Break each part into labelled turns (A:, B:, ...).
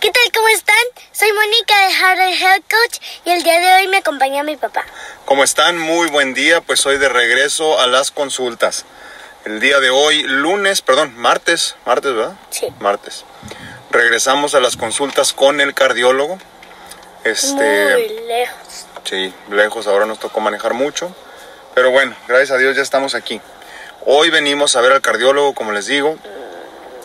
A: ¿Qué tal? ¿Cómo están? Soy Mónica de Harvard Health Coach y el día de hoy me acompaña mi papá.
B: ¿Cómo están? Muy buen día, pues hoy de regreso a las consultas. El día de hoy, lunes, perdón, martes, martes, ¿verdad?
A: Sí.
B: Martes. Regresamos a las consultas con el cardiólogo. Este,
A: Muy lejos.
B: Sí, lejos, ahora nos tocó manejar mucho. Pero bueno, gracias a Dios ya estamos aquí. Hoy venimos a ver al cardiólogo, como les digo.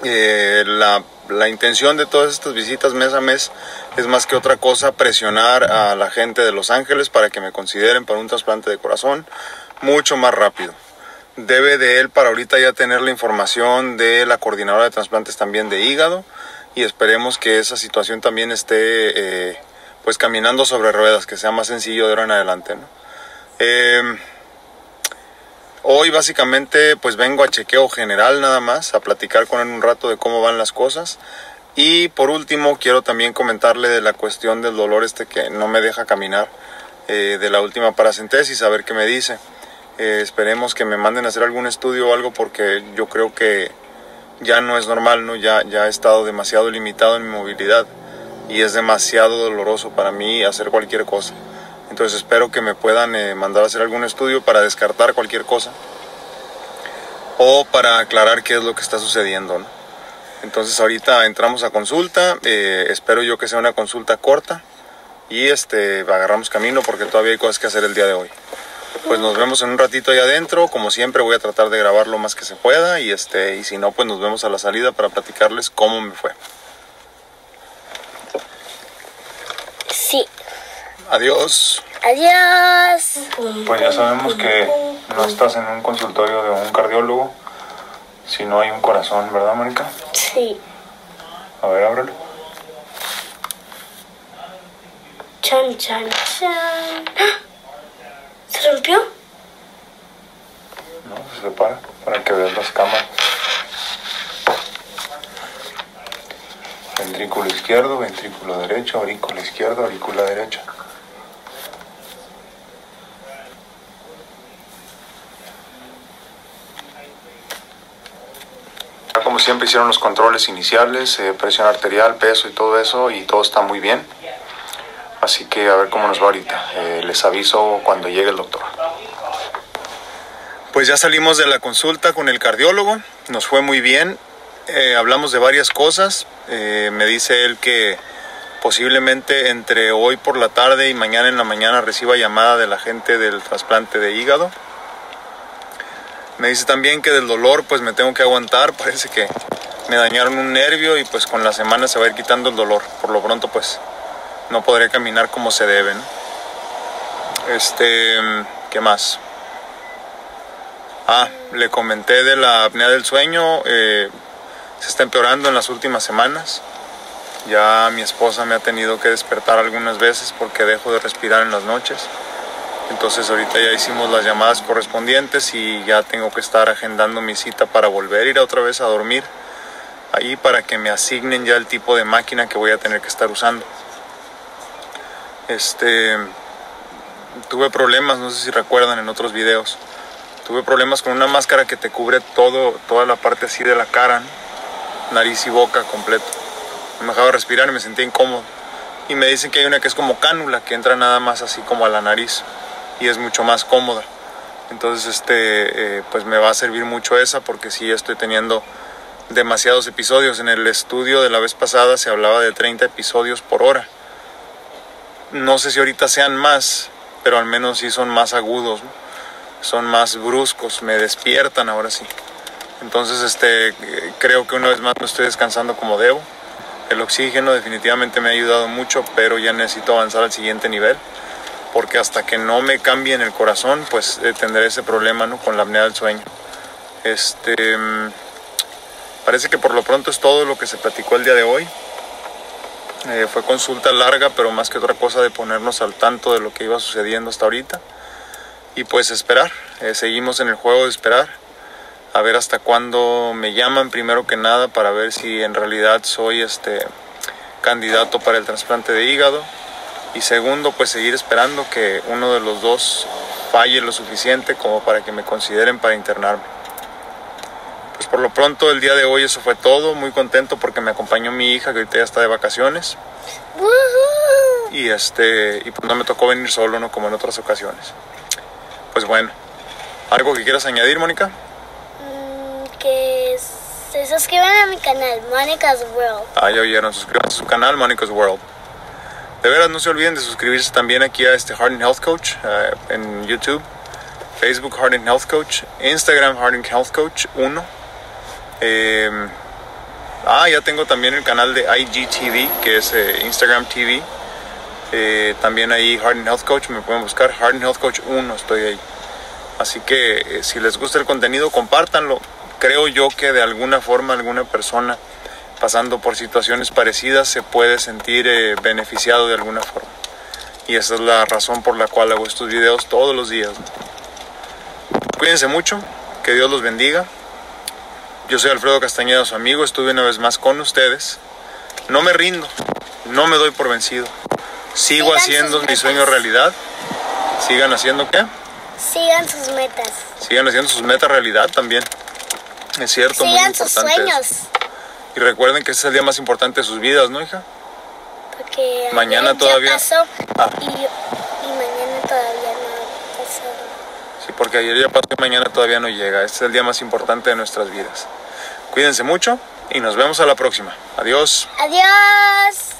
B: Eh, la, la intención de todas estas visitas mes a mes es más que otra cosa presionar a la gente de Los Ángeles para que me consideren para un trasplante de corazón mucho más rápido. Debe de él para ahorita ya tener la información de la coordinadora de trasplantes también de hígado y esperemos que esa situación también esté eh, pues caminando sobre ruedas, que sea más sencillo de ahora en adelante. ¿no? Eh, Hoy básicamente pues vengo a chequeo general nada más, a platicar con él un rato de cómo van las cosas. Y por último quiero también comentarle de la cuestión del dolor este que no me deja caminar, eh, de la última paracentesis, a ver qué me dice. Eh, esperemos que me manden a hacer algún estudio o algo porque yo creo que ya no es normal, ¿no? Ya, ya he estado demasiado limitado en mi movilidad y es demasiado doloroso para mí hacer cualquier cosa. Entonces espero que me puedan eh, mandar a hacer algún estudio para descartar cualquier cosa o para aclarar qué es lo que está sucediendo. ¿no? Entonces ahorita entramos a consulta, eh, espero yo que sea una consulta corta y este agarramos camino porque todavía hay cosas que hacer el día de hoy. Pues nos vemos en un ratito ahí adentro, como siempre voy a tratar de grabar lo más que se pueda y este y si no pues nos vemos a la salida para platicarles cómo me fue.
A: Sí.
B: Adiós.
A: Adiós.
B: Pues ya sabemos que no estás en un consultorio de un cardiólogo si no hay un corazón, ¿verdad, Mónica?
A: Sí.
B: A ver, ábrelo.
A: Chan, chan, chan. ¡Ah! ¿Se rompió?
B: No, se separa para que veas las cámaras. Ventrículo izquierdo, ventrículo derecho, aurícula izquierda, aurícula derecha. Como siempre hicieron los controles iniciales, eh, presión arterial, peso y todo eso, y todo está muy bien. Así que a ver cómo nos va ahorita. Eh, les aviso cuando llegue el doctor. Pues ya salimos de la consulta con el cardiólogo, nos fue muy bien, eh, hablamos de varias cosas, eh, me dice él que posiblemente entre hoy por la tarde y mañana en la mañana reciba llamada de la gente del trasplante de hígado. Me dice también que del dolor pues me tengo que aguantar, parece que me dañaron un nervio y pues con la semana se va a ir quitando el dolor, por lo pronto pues no podré caminar como se debe. Este, ¿qué más? Ah, le comenté de la apnea del sueño, eh, se está empeorando en las últimas semanas. Ya mi esposa me ha tenido que despertar algunas veces porque dejo de respirar en las noches. Entonces ahorita ya hicimos las llamadas correspondientes y ya tengo que estar agendando mi cita para volver a ir otra vez a dormir ahí para que me asignen ya el tipo de máquina que voy a tener que estar usando. Este tuve problemas, no sé si recuerdan en otros videos. Tuve problemas con una máscara que te cubre todo, toda la parte así de la cara, nariz y boca completo. No me dejaba respirar y me sentía incómodo. Y me dicen que hay una que es como cánula, que entra nada más así como a la nariz y es mucho más cómoda. Entonces, este, eh, pues me va a servir mucho esa porque sí estoy teniendo demasiados episodios. En el estudio de la vez pasada se hablaba de 30 episodios por hora. No sé si ahorita sean más, pero al menos sí son más agudos, son más bruscos, me despiertan ahora sí. Entonces, este, creo que una vez más no estoy descansando como debo. El oxígeno definitivamente me ha ayudado mucho, pero ya necesito avanzar al siguiente nivel, porque hasta que no me cambie en el corazón, pues eh, tendré ese problema ¿no? con la apnea del sueño. Este, parece que por lo pronto es todo lo que se platicó el día de hoy. Eh, fue consulta larga, pero más que otra cosa de ponernos al tanto de lo que iba sucediendo hasta ahorita. Y pues esperar, eh, seguimos en el juego de esperar a ver hasta cuándo me llaman primero que nada para ver si en realidad soy este candidato para el trasplante de hígado y segundo pues seguir esperando que uno de los dos falle lo suficiente como para que me consideren para internarme. pues por lo pronto el día de hoy eso fue todo. Muy contento porque me acompañó mi hija que ahorita ya está de vacaciones. Y este y pues no me tocó venir solo, no como en otras ocasiones. Pues bueno, ¿algo que quieras añadir, Mónica?
A: Mm, que se suscriban a mi canal, Monica's World.
B: Ah, ya oyeron, suscríbanse a su canal, Monica's World. De veras, no se olviden de suscribirse también aquí a este Harding Health Coach eh, en YouTube, Facebook Harding Health Coach, Instagram Harding Health Coach 1. Eh, ah, ya tengo también el canal de IGTV, que es eh, Instagram TV. Eh, también ahí Harding Health Coach, me pueden buscar Harding Health Coach 1, estoy ahí. Así que si les gusta el contenido, compártanlo. Creo yo que de alguna forma alguna persona pasando por situaciones parecidas se puede sentir eh, beneficiado de alguna forma. Y esa es la razón por la cual hago estos videos todos los días. Cuídense mucho, que Dios los bendiga. Yo soy Alfredo Castañeda, su amigo, estuve una vez más con ustedes. No me rindo, no me doy por vencido. Sigo
A: Sigan
B: haciendo
A: sus
B: mi sueño
A: metas.
B: realidad. Sigan haciendo qué?
A: Sigan sus metas.
B: Sigan haciendo sus metas realidad también. Es cierto, muy
A: Sigan sus
B: importante. eso. Y recuerden que este es el día más importante de sus vidas, ¿no, hija?
A: Porque
B: Mañana
A: ayer ya
B: todavía-
A: pasó
B: Ah.
A: y, y mañana todavía no pasó.
B: Sí, porque ayer ya pasó y mañana todavía no llega. Este es el día más importante de nuestras vidas. Cuídense mucho y nos vemos a la próxima. Adiós.
A: Adiós.